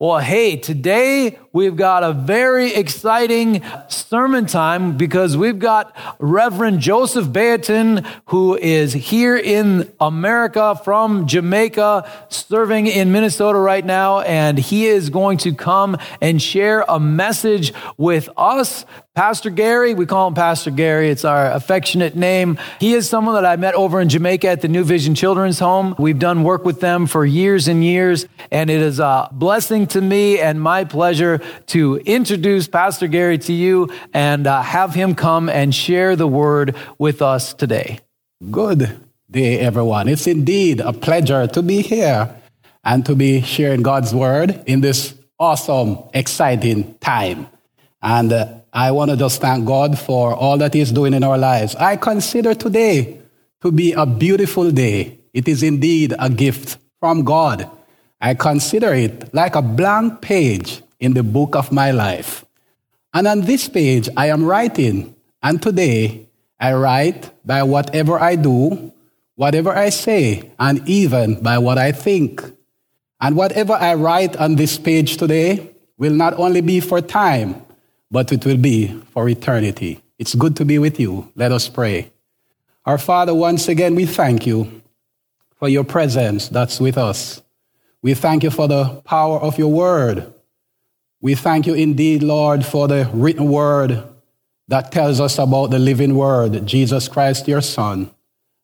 Well, hey, today we've got a very exciting sermon time because we've got Reverend Joseph Bayeton, who is here in America from Jamaica, serving in Minnesota right now, and he is going to come and share a message with us Pastor Gary, we call him Pastor Gary. It's our affectionate name. He is someone that I met over in Jamaica at the New Vision Children's Home. We've done work with them for years and years, and it is a blessing to me and my pleasure to introduce Pastor Gary to you and uh, have him come and share the word with us today. Good day, everyone. It's indeed a pleasure to be here and to be sharing God's word in this awesome, exciting time. And uh, I want to just thank God for all that He's doing in our lives. I consider today to be a beautiful day. It is indeed a gift from God. I consider it like a blank page in the book of my life. And on this page, I am writing. And today, I write by whatever I do, whatever I say, and even by what I think. And whatever I write on this page today will not only be for time, but it will be for eternity. It's good to be with you. Let us pray. Our Father, once again, we thank you for your presence that's with us. We thank you for the power of your word. We thank you indeed, Lord, for the written word that tells us about the living word, Jesus Christ, your Son.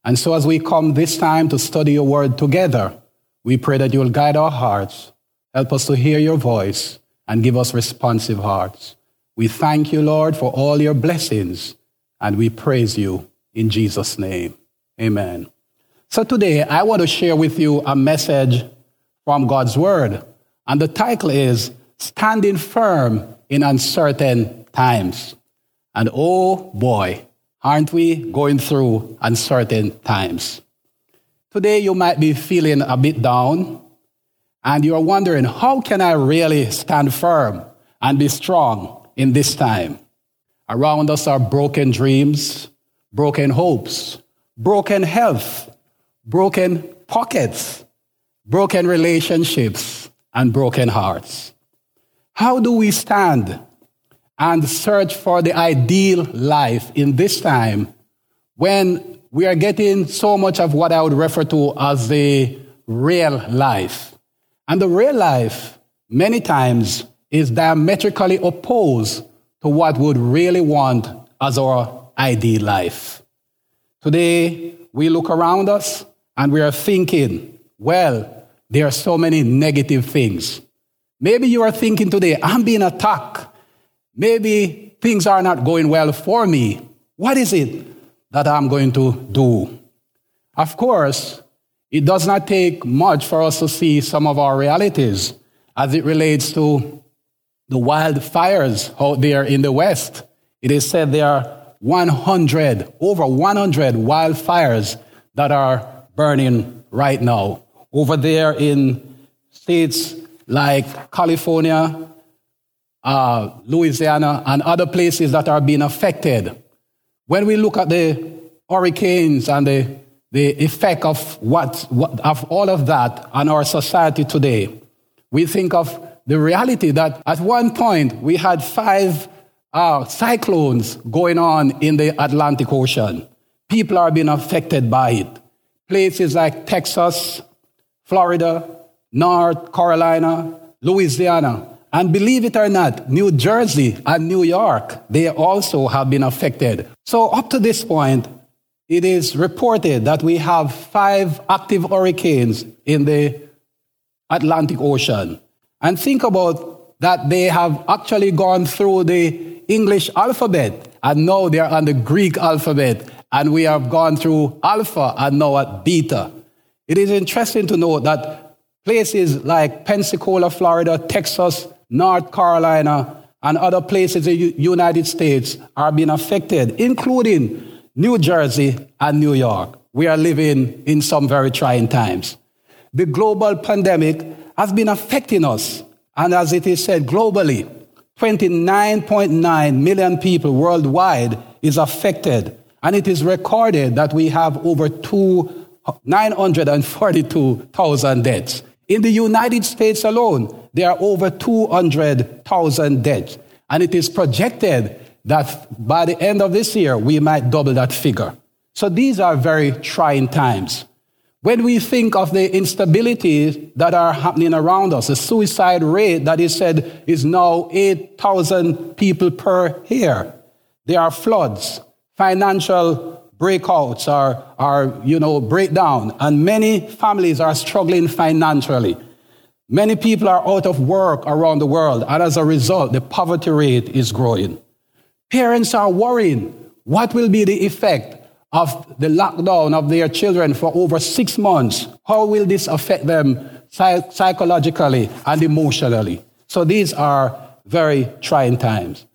And so, as we come this time to study your word together, we pray that you will guide our hearts, help us to hear your voice, and give us responsive hearts. We thank you, Lord, for all your blessings, and we praise you in Jesus' name. Amen. So today, I want to share with you a message from God's Word, and the title is Standing Firm in Uncertain Times. And oh boy, aren't we going through uncertain times? Today, you might be feeling a bit down, and you're wondering, how can I really stand firm and be strong in this time. Around us are broken dreams, broken hopes, broken health, broken pockets, broken relationships, and broken hearts. How do we stand and search for the ideal life in this time when we are getting so much of what I would refer to as the real life? And the real life, many times, is diametrically opposed to what we would really want as our ideal life. Today, we look around us and we are thinking, well, there are so many negative things. Maybe you are thinking today, I'm being attacked. Maybe things are not going well for me. What is it that I'm going to do? Of course, it does not take much for us to see some of our realities as it relates to the wildfires out there in the West. It is said there are 100, over 100 wildfires that are burning right now. Over there in states like California, uh, Louisiana, and other places that are being affected. When we look at the hurricanes and the, the effect of, what, what, of all of that on our society today, we think of the reality that at one point we had five uh, cyclones going on in the Atlantic Ocean. People are being affected by it. Places like Texas, Florida, North Carolina, Louisiana, and believe it or not, New Jersey and New York, they also have been affected. So up to this point, it is reported that we have five active hurricanes in the Atlantic Ocean. And think about that they have actually gone through the English alphabet and now they're on the Greek alphabet and we have gone through alpha and now at beta. It is interesting to note that places like Pensacola, Florida, Texas, North Carolina, and other places in the United States are being affected, including New Jersey and New York. We are living in some very trying times. The global pandemic has been affecting us. And as it is said globally, 29.9 million people worldwide is affected. And it is recorded that we have over 942,000 deaths, In the United States alone, there are over 200,000 dead. And it is projected that by the end of this year, we might double that figure. So these are very trying times. When we think of the instabilities that are happening around us, the suicide rate that is said is now 8,000 people per year. There are floods, financial breakouts are, are, you know, breakdown, and many families are struggling financially. Many people are out of work around the world, and as a result, the poverty rate is growing. Parents are worrying what will be the effect of the lockdown of their children for over six months. How will this affect them psychologically and emotionally? So these are very trying times.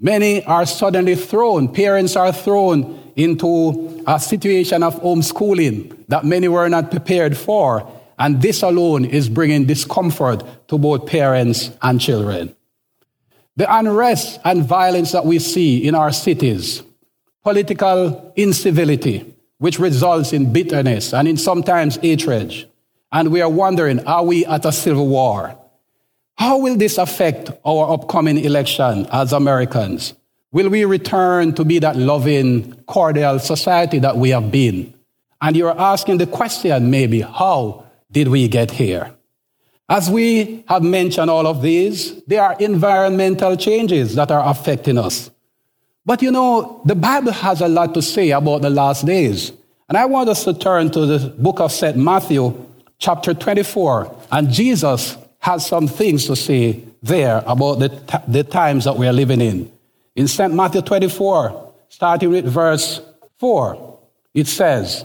Many are suddenly thrown, parents are thrown into a situation of homeschooling that many were not prepared for. And this alone is bringing discomfort to both parents and children. The unrest and violence that we see in our cities, political incivility, which results in bitterness and in sometimes hatred. And we are wondering, are we at a civil war? How will this affect our upcoming election as Americans? Will we return to be that loving, cordial society that we have been? And you're asking the question maybe, how did we get here? As we have mentioned all of these, there are environmental changes that are affecting us. But you know, the Bible has a lot to say about the last days. And I want us to turn to the book of St. Matthew, chapter 24. And Jesus has some things to say there about the, t- the times that we are living in. In St. Matthew 24, starting with verse 4, it says,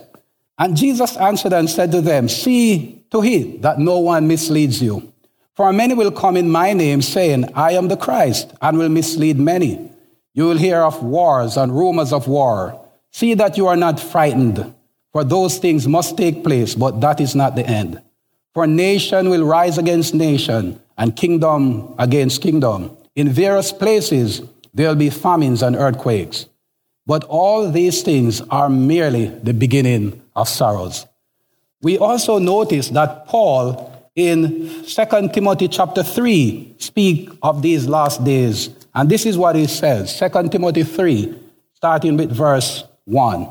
And Jesus answered and said to them, See to it that no one misleads you. For many will come in my name, saying, I am the Christ, and will mislead many. You will hear of wars and rumors of war. See that you are not frightened, for those things must take place, but that is not the end. For nation will rise against nation, and kingdom against kingdom. In various places there will be famines and earthquakes. But all these things are merely the beginning of sorrows. We also notice that Paul in 2 Timothy chapter 3 speak of these last days. And this is what he says, 2 Timothy 3, starting with verse 1.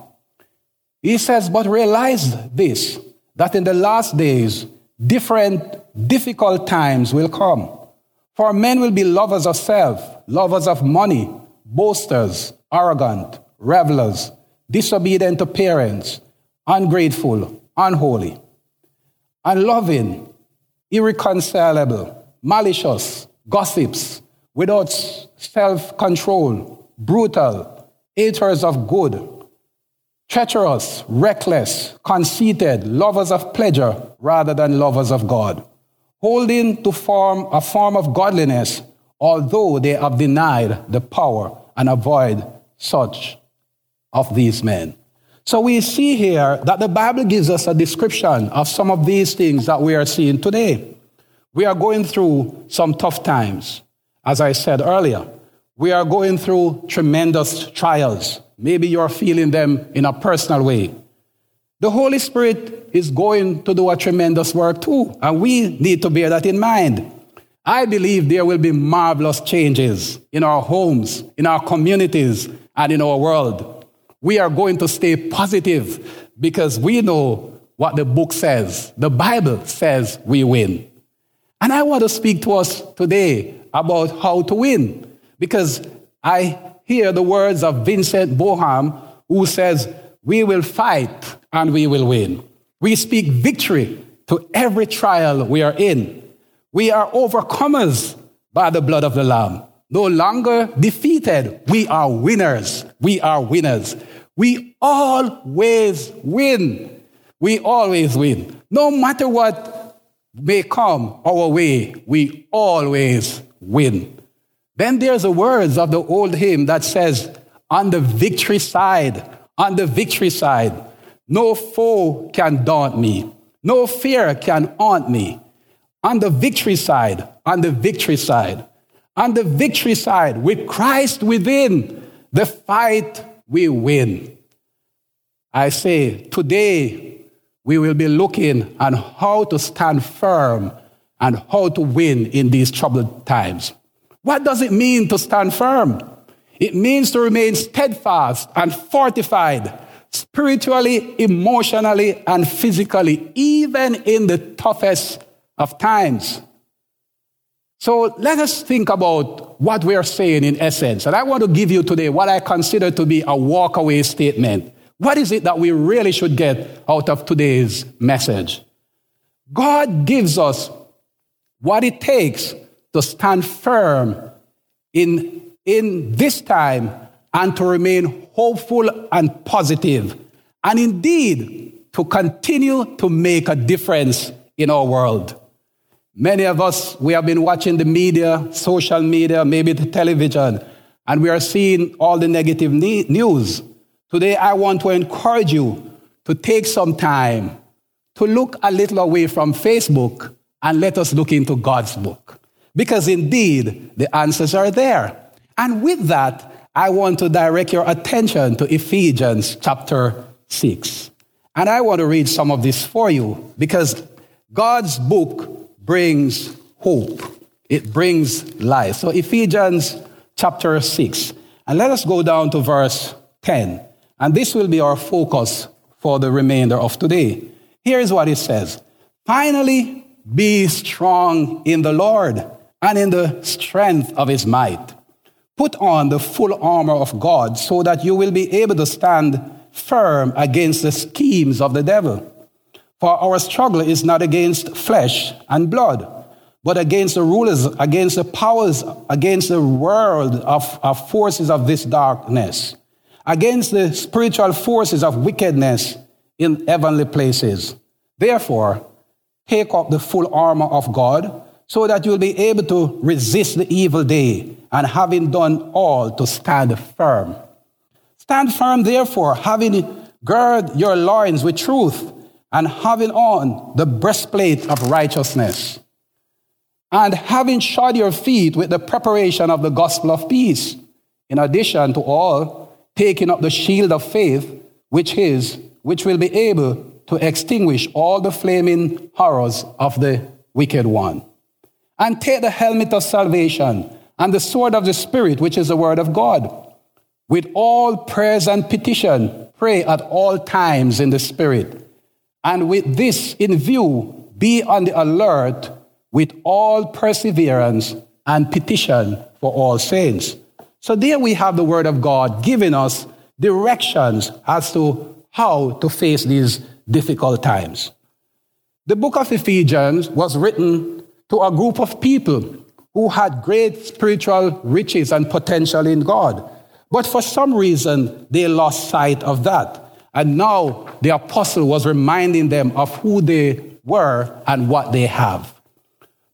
He says, But realize this, that in the last days, different difficult times will come. For men will be lovers of self, lovers of money, boasters, arrogant, revelers, disobedient to parents, ungrateful, unholy, unloving, irreconcilable, malicious, gossips, without self control, brutal, haters of good, treacherous, reckless, conceited, lovers of pleasure rather than lovers of God holding to form a form of godliness, although they have denied the power and avoid such of these men. So we see here that the Bible gives us a description of some of these things that we are seeing today. We are going through some tough times. As I said earlier, we are going through tremendous trials. Maybe you're feeling them in a personal way. The Holy Spirit is going to do a tremendous work too, and we need to bear that in mind. I believe there will be marvelous changes in our homes, in our communities, and in our world. We are going to stay positive because we know what the book says. The Bible says we win. And I want to speak to us today about how to win because I hear the words of Vincent Boham who says, We will fight and we will win. We speak victory to every trial we are in. We are overcomers by the blood of the Lamb. No longer defeated. We are winners. We are winners. We always win. We always win. No matter what may come our way, we always win. Then there's the words of the old hymn that says, on the victory side, on the victory side, no foe can daunt me. No fear can haunt me. On the victory side, on the victory side, on the victory side, with Christ within, the fight we win. I say, today we will be looking on how to stand firm and how to win in these troubled times. What does it mean to stand firm? It means to remain steadfast and fortified spiritually, emotionally, and physically, even in the toughest of times. So let us think about what we are saying in essence. And I want to give you today what I consider to be a walkaway statement. What is it that we really should get out of today's message? God gives us what it takes to stand firm in, in this time and to remain hopeful and positive, and indeed to continue to make a difference in our world. Many of us, we have been watching the media, social media, maybe the television, and we are seeing all the negative news. Today, I want to encourage you to take some time to look a little away from Facebook and let us look into God's book. Because indeed, the answers are there. And with that, I want to direct your attention to Ephesians chapter 6. And I want to read some of this for you because God's book brings hope, it brings life. So, Ephesians chapter 6. And let us go down to verse 10. And this will be our focus for the remainder of today. Here is what it says Finally, be strong in the Lord and in the strength of his might. Put on the full armor of God so that you will be able to stand firm against the schemes of the devil. For our struggle is not against flesh and blood, but against the rulers, against the powers, against the world of, of forces of this darkness against the spiritual forces of wickedness in heavenly places. Therefore, take up the full armor of God so that you'll be able to resist the evil day and having done all to stand firm. Stand firm, therefore, having gird your loins with truth and having on the breastplate of righteousness and having shod your feet with the preparation of the gospel of peace. In addition to all, taking up the shield of faith, which is, which will be able to extinguish all the flaming horrors of the wicked one. And take the helmet of salvation and the sword of the Spirit, which is the word of God. With all prayers and petition, pray at all times in the Spirit. And with this in view, be on the alert with all perseverance and petition for all saints so there we have the Word of God giving us directions as to how to face these difficult times. The book of Ephesians was written to a group of people who had great spiritual riches and potential in God. But for some reason, they lost sight of that. And now the apostle was reminding them of who they were and what they have.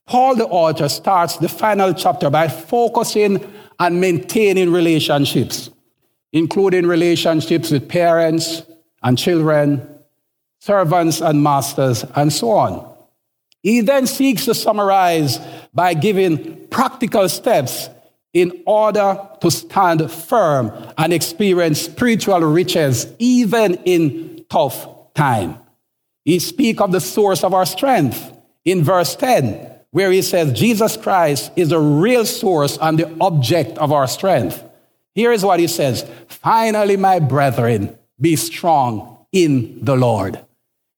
Paul, the author, starts the final chapter by focusing and maintaining relationships, including relationships with parents and children, servants and masters, and so on. He then seeks to summarize by giving practical steps in order to stand firm and experience spiritual riches even in tough time. He speaks of the source of our strength in verse 10 where he says Jesus Christ is the real source and the object of our strength. Here is what he says Finally, my brethren, be strong in the Lord.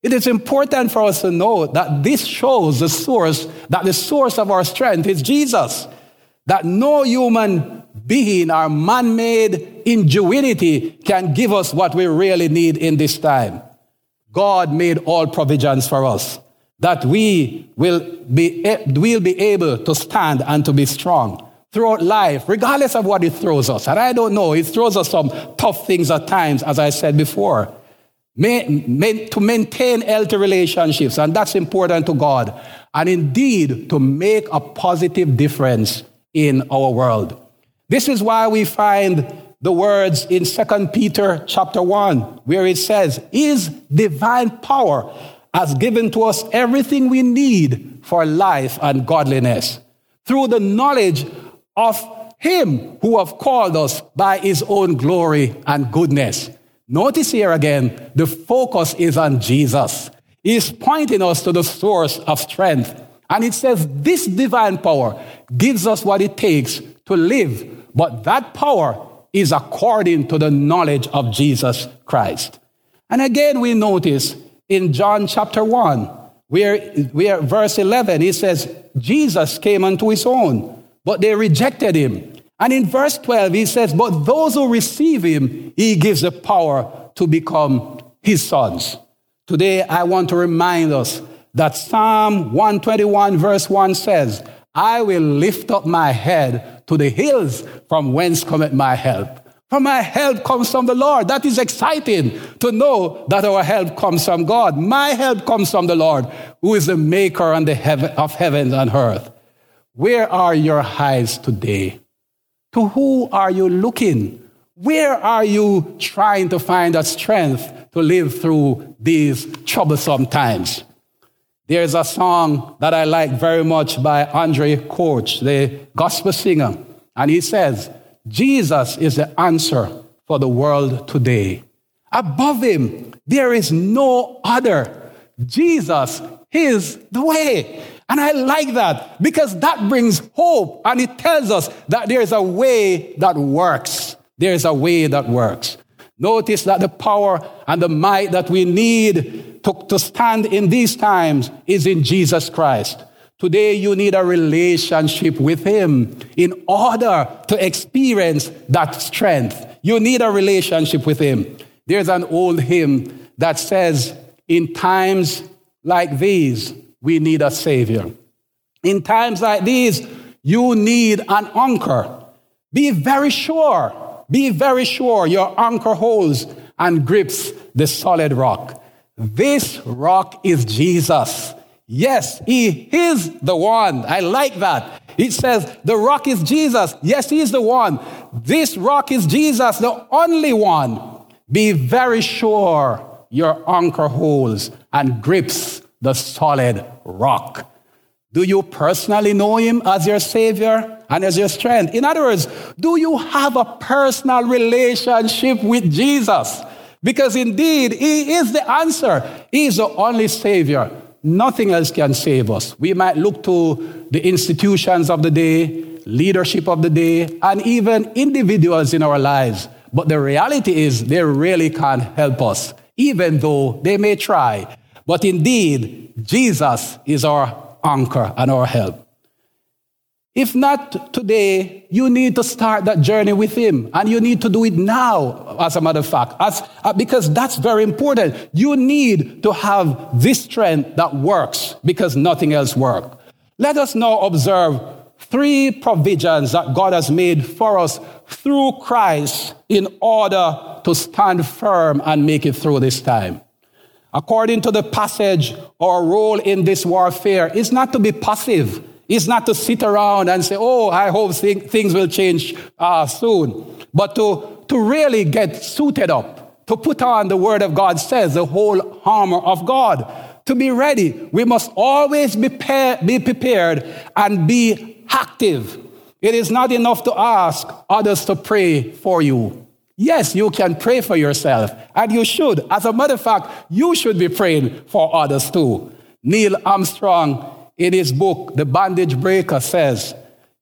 It is important for us to know that this shows the source, that the source of our strength is Jesus. That no human being or man made ingenuity can give us what we really need in this time. God made all provisions for us that we will be, will be able to stand and to be strong throughout life, regardless of what it throws us. And I don't know, it throws us some tough things at times, as I said before. To maintain healthy relationships, and that's important to God. And indeed, to make a positive difference in our world. This is why we find the words in 2 Peter chapter 1, where it says, Is divine power has given to us everything we need for life and godliness through the knowledge of Him who have called us by His own glory and goodness. Notice here again, the focus is on Jesus. He's pointing us to the source of strength. And it says this divine power gives us what it takes to live, but that power is according to the knowledge of Jesus Christ. And again, we notice in John chapter 1, where, where verse 11, he says, Jesus came unto his own, but they rejected him. And in verse 12, he says, But those who receive him, he gives the power to become his sons. Today, I want to remind us that Psalm 121, verse 1 says, I will lift up my head to the hills from whence cometh my help. For my help comes from the Lord. That is exciting to know that our help comes from God. My help comes from the Lord, who is the maker heaven, of heavens and earth. Where are your eyes today? To who are you looking? Where are you trying to find that strength to live through these troublesome times? There's a song that I like very much by Andraé Crouch, the gospel singer, and he says, Jesus is the answer for the world today. Above him, there is no other. Jesus is the way. And I like that because that brings hope and it tells us that there's a way that works. There's a way that works. Notice that the power and the might that we need to, to stand in these times is in Jesus Christ. Today, you need a relationship with Him in order to experience that strength. You need a relationship with Him. There's an old hymn that says, In times like these, we need a Savior. In times like these, you need an anchor. Be very sure, be very sure your anchor holds and grips the solid rock. This rock is Jesus. Yes, He is the one. I like that. It says, the rock is Jesus. Yes, He is the one. This rock is Jesus, the only one. Be very sure your anchor holds and grips the solid rock. Do you personally know him as your savior and as your strength? In other words, do you have a personal relationship with Jesus? Because indeed, he is the answer. He is the only savior. Nothing else can save us. We might look to the institutions of the day, leadership of the day, and even individuals in our lives. But the reality is, they really can't help us, even though they may try. But indeed, Jesus is our anchor and our help. If not today, you need to start that journey with Him. And you need to do it now, as a matter of fact, as, uh, because that's very important. You need to have this strength that works because nothing else works. Let us now observe three provisions that God has made for us through Christ in order to stand firm and make it through this time. According to the passage, our role in this warfare is not to be passive. It's not to sit around and say, oh, I hope things will change uh, soon. But to, to really get suited up, to put on the word of God says, the whole armor of God. To be ready, we must always be, be prepared and be active. It is not enough to ask others to pray for you. Yes, you can pray for yourself, and you should. As a matter of fact, you should be praying for others too. Neil Armstrong, in his book, The Bondage Breaker, says,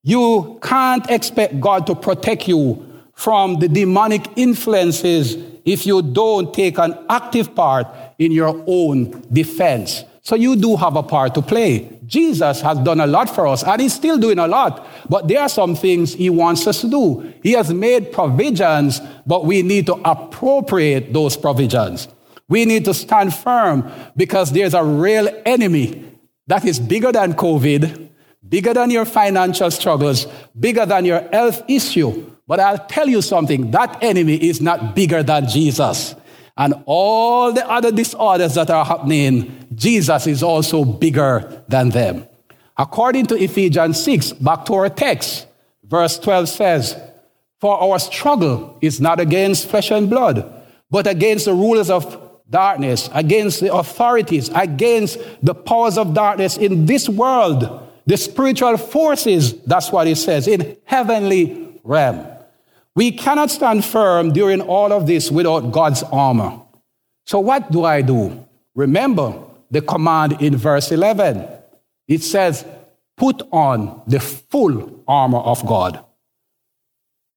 You can't expect God to protect you from the demonic influences if you don't take an active part in your own defense. So you do have a part to play. Jesus has done a lot for us, and he's still doing a lot. But there are some things he wants us to do. He has made provisions, but we need to appropriate those provisions. We need to stand firm because there's a real enemy that is bigger than COVID, bigger than your financial struggles, bigger than your health issue. But I'll tell you something that enemy is not bigger than Jesus and all the other disorders that are happening, Jesus is also bigger than them. According to Ephesians 6, back to our text, verse 12 says, For our struggle is not against flesh and blood, but against the rulers of darkness, against the authorities, against the powers of darkness in this world, the spiritual forces, that's what it says, in heavenly realm. We cannot stand firm during all of this without God's armor. So, what do I do? Remember, the command in verse 11. It says, Put on the full armor of God.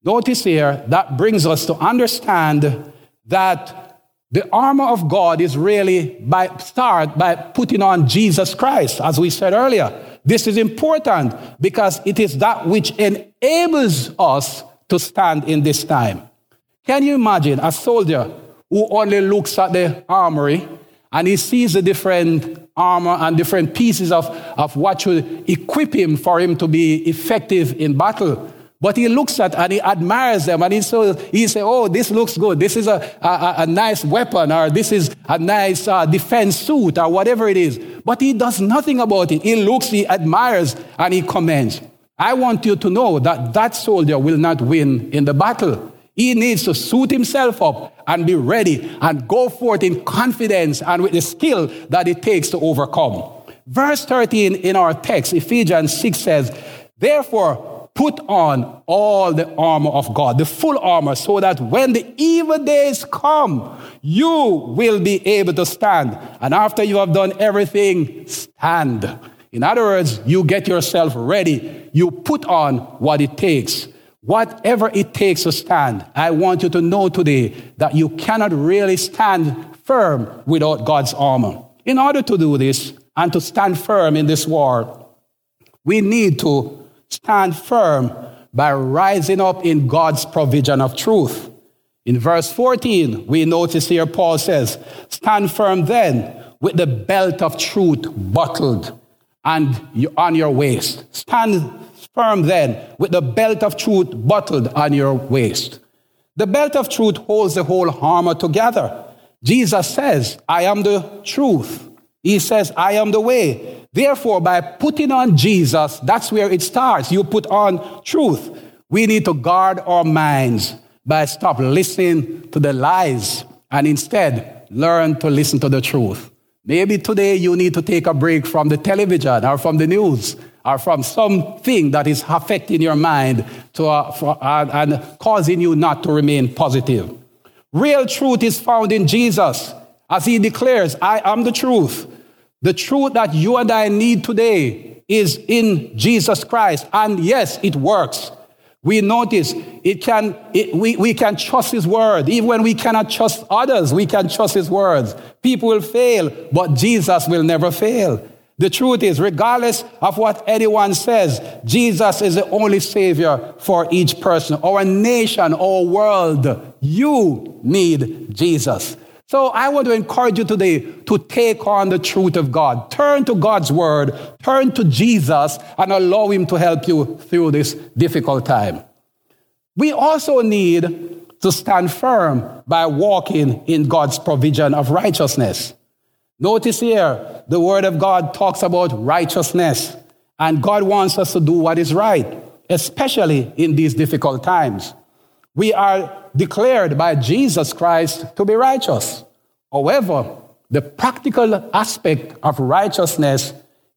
Notice here, that brings us to understand that the armor of God is really by start by putting on Jesus Christ, as we said earlier. This is important because it is that which enables us to stand in this time. Can you imagine a soldier who only looks at the armory and he sees the different armor and different pieces of, of what should equip him for him to be effective in battle? But he looks at and he admires them and he says, he oh, this looks good. This is a, a, a nice weapon or this is a nice uh, defense suit or whatever it is. But he does nothing about it. He looks, he admires, and he commends. I want you to know that that soldier will not win in the battle. He needs to suit himself up and be ready and go forth in confidence and with the skill that it takes to overcome. Verse 13 in our text, Ephesians 6 says, Therefore, Put on all the armor of God, the full armor, so that when the evil days come, you will be able to stand. And after you have done everything, stand. In other words, you get yourself ready. You put on what it takes. Whatever it takes to stand, I want you to know today that you cannot really stand firm without God's armor. In order to do this and to stand firm in this war, we need to stand firm by rising up in God's provision of truth. In verse 14, we notice here Paul says, Stand firm then with the belt of truth buckled and on your waist. Stand firm then with the belt of truth buckled on your waist. The belt of truth holds the whole armor together. Jesus says, I am the truth. He says, I am the way. Therefore, by putting on Jesus, that's where it starts. You put on truth. We need to guard our minds by stop listening to the lies and instead learn to listen to the truth. Maybe today you need to take a break from the television or from the news or from something that is affecting your mind to, uh, for, uh, and causing you not to remain positive. Real truth is found in Jesus. As he declares, I am the truth. The truth that you and I need today is in Jesus Christ. And yes, it works. We notice it can, it, we, we can trust His word. Even when we cannot trust others, we can trust His words. People will fail, but Jesus will never fail. The truth is, regardless of what anyone says, Jesus is the only Savior for each person. Our nation, our world, you need Jesus. So I want to encourage you today to take on the truth of God. Turn to God's word, turn to Jesus, and allow Him to help you through this difficult time. We also need to stand firm by walking in God's provision of righteousness. Notice here, the word of God talks about righteousness, and God wants us to do what is right, especially in these difficult times. We are declared by Jesus Christ to be righteous. However, the practical aspect of righteousness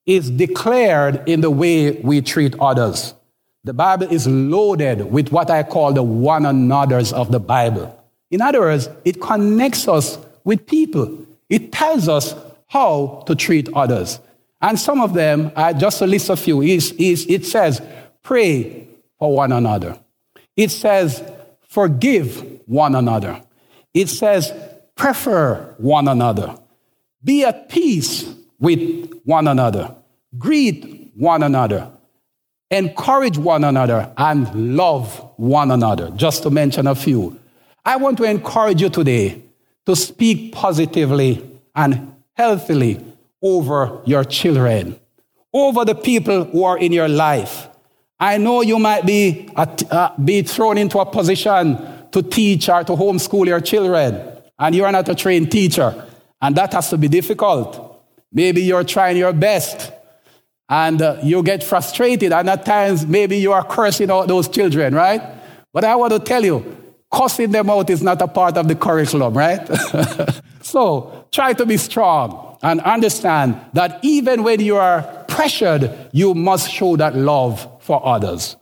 is declared in the way we treat others. The Bible is loaded with what I call the one another's of the Bible. In other words, it connects us with people. It tells us how to treat others. And some of them, uh, just to list a few, is, is, it says, pray for one another. It says, Forgive one another. It says, prefer one another. Be at peace with one another. Greet one another. Encourage one another and love one another, just to mention a few. I want to encourage you today to speak positively and healthily over your children, over the people who are in your life. I know you might be, uh, be thrown into a position to teach or to homeschool your children, and you're not a trained teacher, and that has to be difficult. Maybe you're trying your best, and uh, you get frustrated, and at times maybe you are cursing out those children, right? But I want to tell you, cussing them out is not a part of the curriculum, right? so try to be strong and understand that even when you are pressured, you must show that love for others.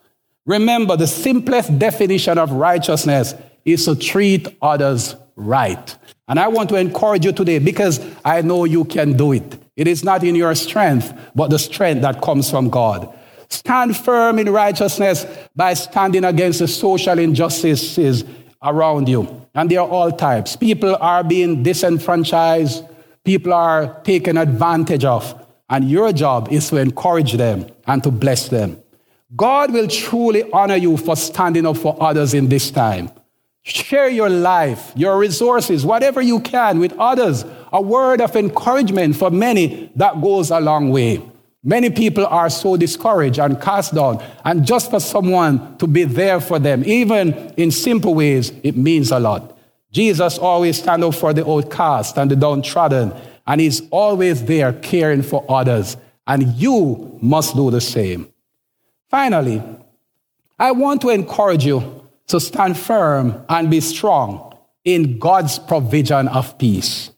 Remember, the simplest definition of righteousness is to treat others right. And I want to encourage you today because I know you can do it. It is not in your strength, but the strength that comes from God. Stand firm in righteousness by standing against the social injustices around you. And there are all types. People are being disenfranchised, people are taken advantage of. And your job is to encourage them and to bless them. God will truly honor you for standing up for others in this time. Share your life, your resources, whatever you can with others. A word of encouragement for many that goes a long way. Many people are so discouraged and cast down, and just for someone to be there for them, even in simple ways, it means a lot. Jesus always stand up for the outcast and the downtrodden, and he's always there caring for others, and you must do the same. Finally, I want to encourage you to stand firm and be strong in God's provision of peace.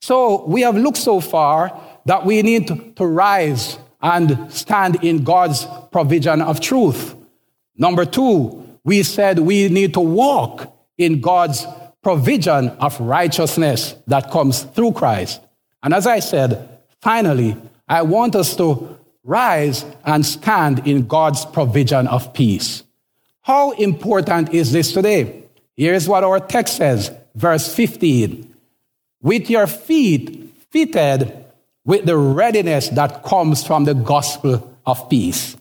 So we have looked so far that we need to, rise and stand in God's provision of truth. Number two, we said we need to walk in God's provision of righteousness that comes through Christ. And as I said, finally, I want us to rise and stand in God's provision of peace. How important is this today? Here's what our text says, verse 15. With your feet fitted with the readiness that comes from the gospel of peace.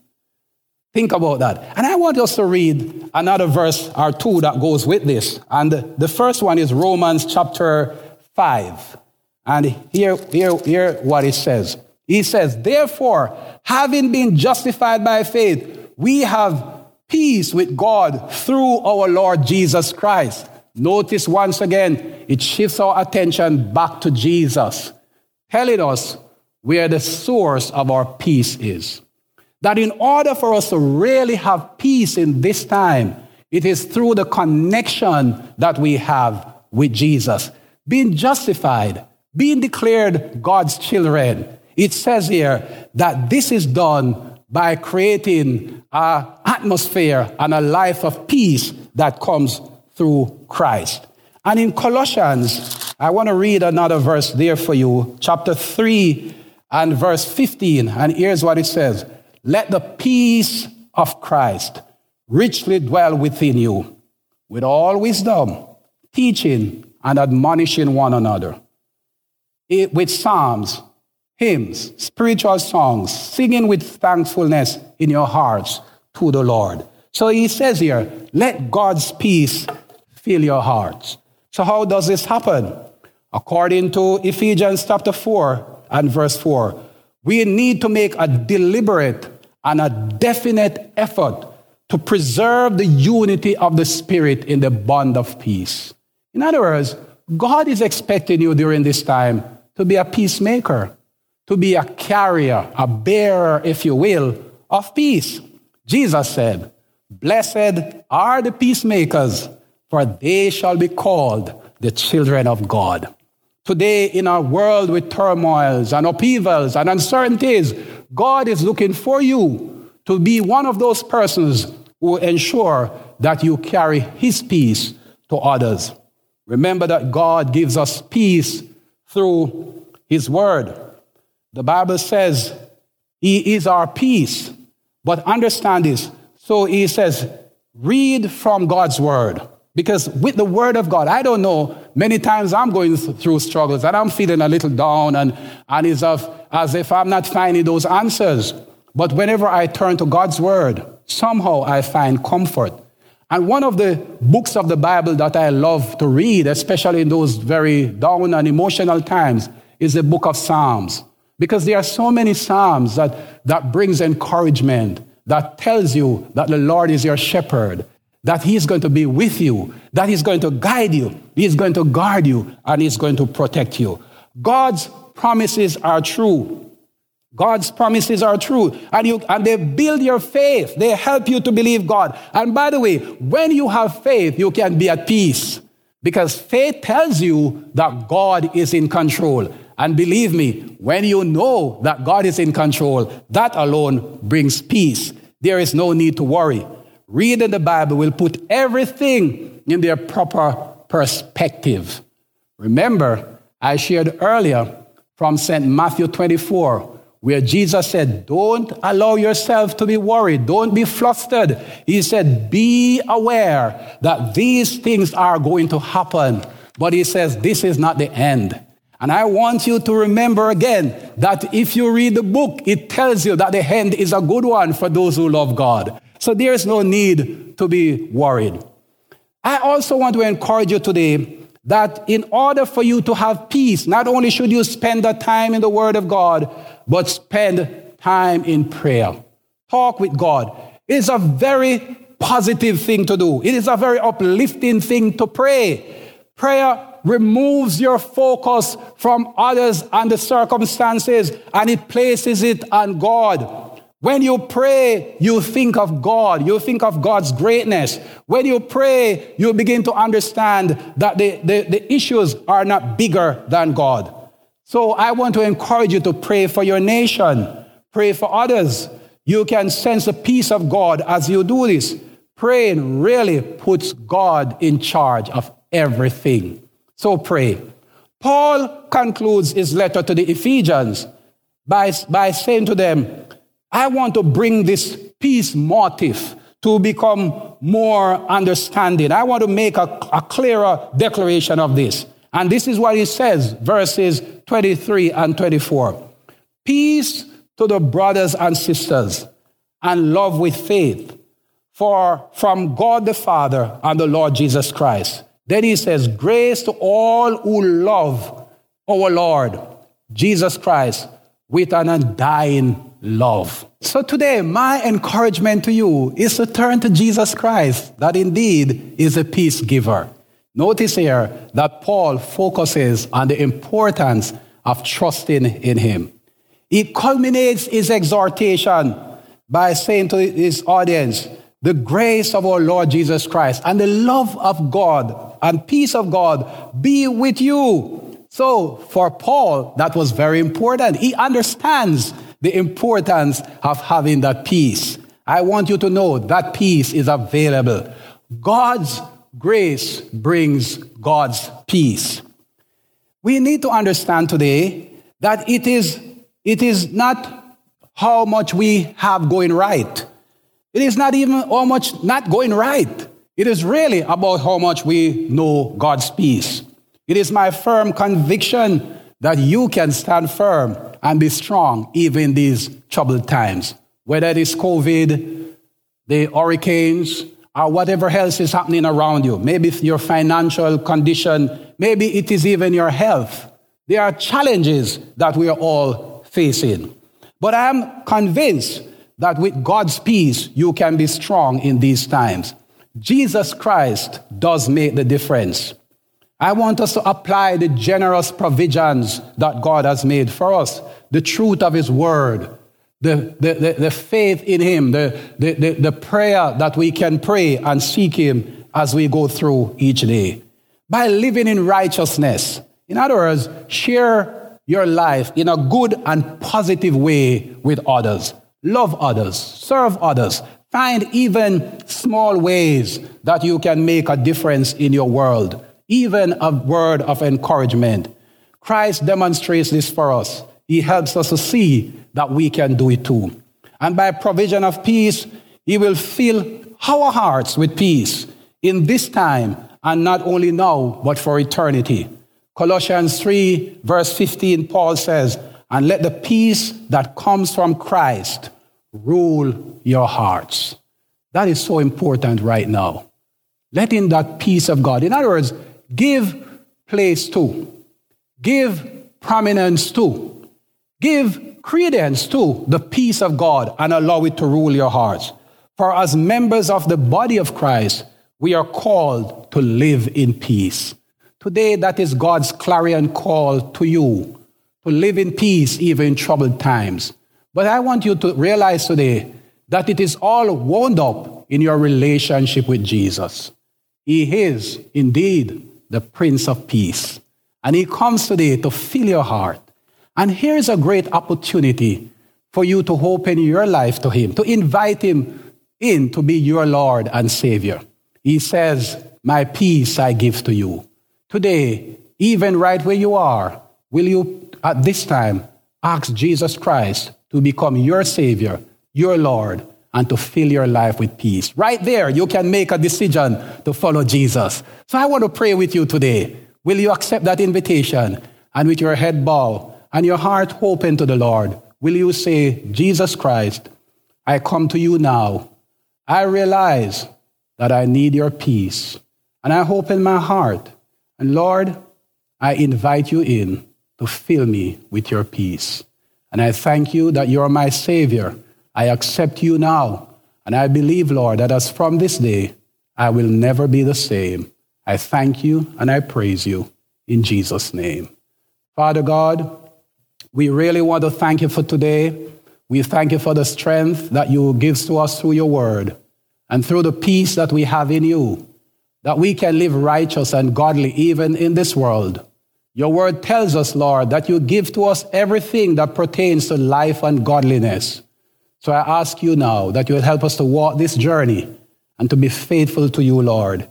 Think about that. And I want us to read another verse or two that goes with this. And the first one is Romans chapter 5. And here, here, here what it says. He says, Therefore, having been justified by faith, we have peace with God through our Lord Jesus Christ. Notice once again, it shifts our attention back to Jesus telling us where the source of our peace is. That in order for us to really have peace in this time, it is through the connection that we have with Jesus. Being justified, being declared God's children. It says here that this is done by creating an atmosphere and a life of peace that comes through Christ. And in Colossians, I want to read another verse there for you, chapter 3 and verse 15. And here's what it says Let the peace of Christ richly dwell within you, with all wisdom, teaching and admonishing one another, it, with psalms, hymns, spiritual songs, singing with thankfulness in your hearts to the Lord. So he says here, let God's peace fill your hearts. So, how does this happen? According to Ephesians chapter 4 and verse 4, we need to make a deliberate and a definite effort to preserve the unity of the Spirit in the bond of peace. In other words, God is expecting you during this time to be a peacemaker, to be a carrier, a bearer, if you will, of peace. Jesus said, Blessed are the peacemakers, for they shall be called the children of God. Today, in our world with turmoils and upheavals and uncertainties, God is looking for you to be one of those persons who ensure that you carry His peace to others. Remember that God gives us peace through His Word. The Bible says He is our peace. But understand this. So He says, read from God's Word. Because with the word of God, I don't know, many times I'm going through struggles and I'm feeling a little down and, and it's of, as if I'm not finding those answers. But whenever I turn to God's word, somehow I find comfort. And one of the books of the Bible that I love to read, especially in those very down and emotional times, is the book of Psalms. Because there are so many Psalms that, that brings encouragement, that tells you that the Lord is your shepherd, that He's going to be with you, that He's going to guide you, He's going to guard you, and He's going to protect you. God's promises are true. God's promises are true. And, you, and they build your faith. They help you to believe God. And by the way, when you have faith, you can be at peace. Because faith tells you that God is in control. And believe me, when you know that God is in control, that alone brings peace. There is no need to worry reading the Bible will put everything in their proper perspective. Remember, I shared earlier from St. Matthew 24, where Jesus said, Don't allow yourself to be worried. Don't be flustered. He said, Be aware that these things are going to happen. But he says, This is not the end. And I want you to remember again that if you read the book, it tells you that the end is a good one for those who love God. So there's no need to be worried. I also want to encourage you today that in order for you to have peace, not only should you spend the time in the Word of God, but spend time in prayer. Talk with God. It is a very positive thing to do. It is a very uplifting thing to pray. Prayer removes your focus from others and the circumstances and it places it on God. When you pray, you think of God. You think of God's greatness. When you pray, you begin to understand that the, the, the, issues are not bigger than God. So I want to encourage you to pray for your nation, pray for others. You can sense the peace of God as you do this. Praying really puts God in charge of everything. So pray. Paul concludes his letter to the Ephesians by, by saying to them, I want to bring this peace motif to become more understanding. I want to make a, a clearer declaration of this. And this is what he says, verses 23 and 24. Peace to the brothers and sisters, and love with faith, for from God the Father and the Lord Jesus Christ. Then he says, Grace to all who love our Lord Jesus Christ with an undying love. So today, my encouragement to you is to turn to Jesus Christ, that indeed is a peace giver. Notice here that Paul focuses on the importance of trusting in him. He culminates his exhortation by saying to his audience, the grace of our Lord Jesus Christ and the love of God and peace of God be with you. So for Paul, that was very important. He understands the importance of having that peace. I want you to know that peace is available. God's grace brings God's peace. We need to understand today that it is, it is not how much we have going right. It is not even how much not going right. It is really about how much we know God's peace. It is my firm conviction that you can stand firm and be strong even in these troubled times. Whether it is COVID, the hurricanes, or whatever else is happening around you. Maybe your financial condition, maybe it is even your health. There are challenges that we are all facing. But I am convinced that with God's peace, you can be strong in these times. Jesus Christ does make the difference. I want us to apply the generous provisions that God has made for us, the truth of His word, the, the, the, the faith in Him, the, the, the, the prayer that we can pray and seek Him as we go through each day. By living in righteousness. In other words, share your life in a good and positive way with others. Love others, serve others, find even small ways that you can make a difference in your world even a word of encouragement. Christ demonstrates this for us. He helps us to see that we can do it too. And by provision of peace, He will fill our hearts with peace in this time and not only now, but for eternity. Colossians 3, verse 15, Paul says, And let the peace that comes from Christ rule your hearts. That is so important right now. Letting that peace of God, in other words, give place to, give prominence to, give credence to the peace of God and allow it to rule your hearts. For as members of the body of Christ, we are called to live in peace. Today, that is God's clarion call to you to live in peace even in troubled times. But I want you to realize today that it is all wound up in your relationship with Jesus. He is indeed the Prince of Peace. And He comes today to fill your heart. And here's a great opportunity for you to open your life to Him, to invite Him in to be your Lord and Savior. He says, My peace I give to you. Today, even right where you are, will you at this time ask Jesus Christ to become your Savior, your Lord, and to fill your life with peace? Right there, you can make a decision to follow Jesus. So I want to pray with you today. Will you accept that invitation? And with your head bowed and your heart open to the Lord, will you say, Jesus Christ, I come to you now. I realize that I need your peace. And I hope in my heart. And Lord, I invite you in to fill me with your peace. And I thank you that you're my Savior. I accept you now. And I believe, Lord, that as from this day, I will never be the same. I thank you and I praise you in Jesus' name. Father God, we really want to thank you for today. We thank you for the strength that you give to us through your word and through the peace that we have in you, that we can live righteous and godly even in this world. Your word tells us, Lord, that you give to us everything that pertains to life and godliness. So I ask you now that you will help us to walk this journey and to be faithful to you, Lord,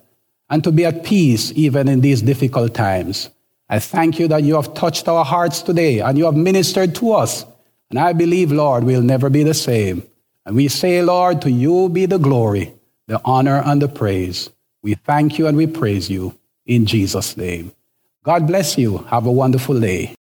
and to be at peace even in these difficult times. I thank you that you have touched our hearts today and you have ministered to us. And I believe, Lord, we'll never be the same. And we say, Lord, to you be the glory, the honor, and the praise. We thank you and we praise you in Jesus' name. God bless you. Have a wonderful day.